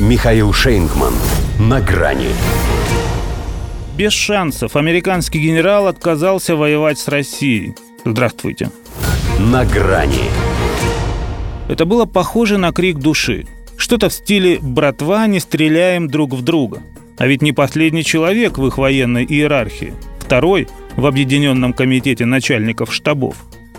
Михаил Шейнгман. На грани. Без шансов американский генерал отказался воевать с Россией. Здравствуйте. На грани. Это было похоже на крик души. Что-то в стиле «братва, не стреляем друг в друга». А ведь не последний человек в их военной иерархии. Второй в Объединенном комитете начальников штабов.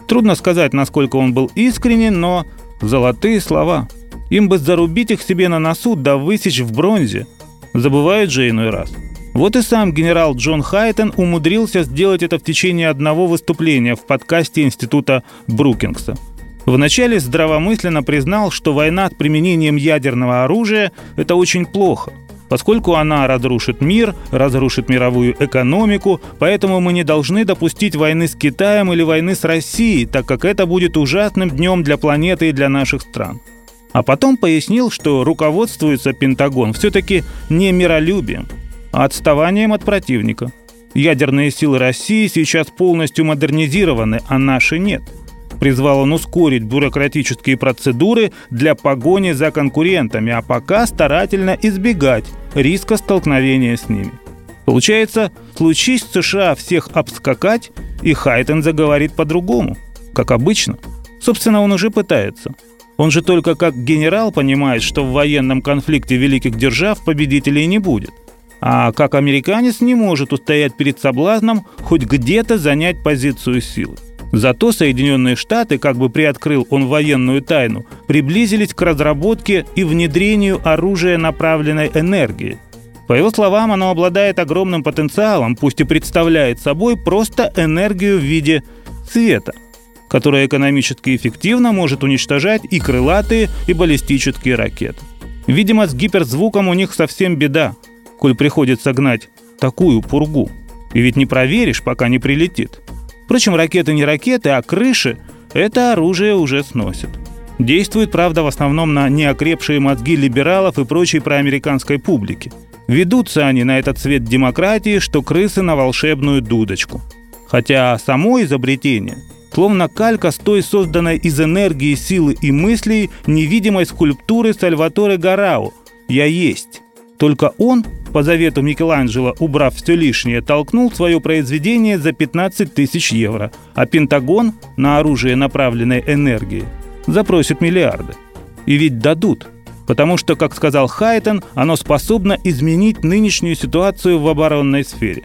Трудно сказать, насколько он был искренен, но золотые слова. Им бы зарубить их себе на носу, да высечь в бронзе. Забывают же иной раз. Вот и сам генерал Джон Хайтон умудрился сделать это в течение одного выступления в подкасте Института Брукингса. Вначале здравомысленно признал, что война с применением ядерного оружия – это очень плохо – поскольку она разрушит мир, разрушит мировую экономику, поэтому мы не должны допустить войны с Китаем или войны с Россией, так как это будет ужасным днем для планеты и для наших стран. А потом пояснил, что руководствуется Пентагон все-таки не миролюбием, а отставанием от противника. Ядерные силы России сейчас полностью модернизированы, а наши нет – Призвал он ускорить бюрократические процедуры для погони за конкурентами, а пока старательно избегать риска столкновения с ними. Получается, случись США всех обскакать, и Хайтен заговорит по-другому, как обычно. Собственно, он уже пытается. Он же только как генерал понимает, что в военном конфликте великих держав победителей не будет. А как американец не может устоять перед соблазном хоть где-то занять позицию силы. Зато Соединенные Штаты, как бы приоткрыл он военную тайну, приблизились к разработке и внедрению оружия направленной энергии. По его словам, оно обладает огромным потенциалом, пусть и представляет собой просто энергию в виде света, которая экономически эффективно может уничтожать и крылатые, и баллистические ракеты. Видимо, с гиперзвуком у них совсем беда, коль приходится гнать такую пургу. И ведь не проверишь, пока не прилетит. Впрочем, ракеты не ракеты, а крыши – это оружие уже сносят. Действует, правда, в основном на неокрепшие мозги либералов и прочей проамериканской публики. Ведутся они на этот цвет демократии, что крысы на волшебную дудочку. Хотя само изобретение словно калька с той созданной из энергии, силы и мыслей невидимой скульптуры Сальваторе Гарау «Я есть». Только он по завету Микеланджело, убрав все лишнее, толкнул свое произведение за 15 тысяч евро, а Пентагон на оружие направленной энергии запросит миллиарды. И ведь дадут, потому что, как сказал Хайтон, оно способно изменить нынешнюю ситуацию в оборонной сфере.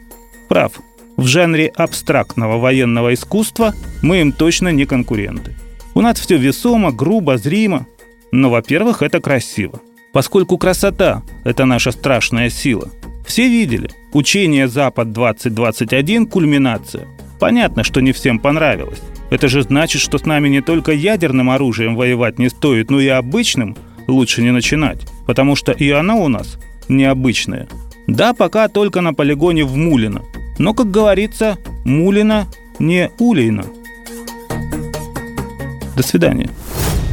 Прав, в жанре абстрактного военного искусства мы им точно не конкуренты. У нас все весомо, грубо, зримо, но, во-первых, это красиво поскольку красота – это наша страшная сила. Все видели. Учение «Запад-2021» – кульминация. Понятно, что не всем понравилось. Это же значит, что с нами не только ядерным оружием воевать не стоит, но и обычным лучше не начинать, потому что и оно у нас необычное. Да, пока только на полигоне в Мулино. Но, как говорится, Мулина не Улейна. До свидания.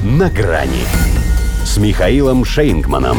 На грани с Михаилом Шейнгманом.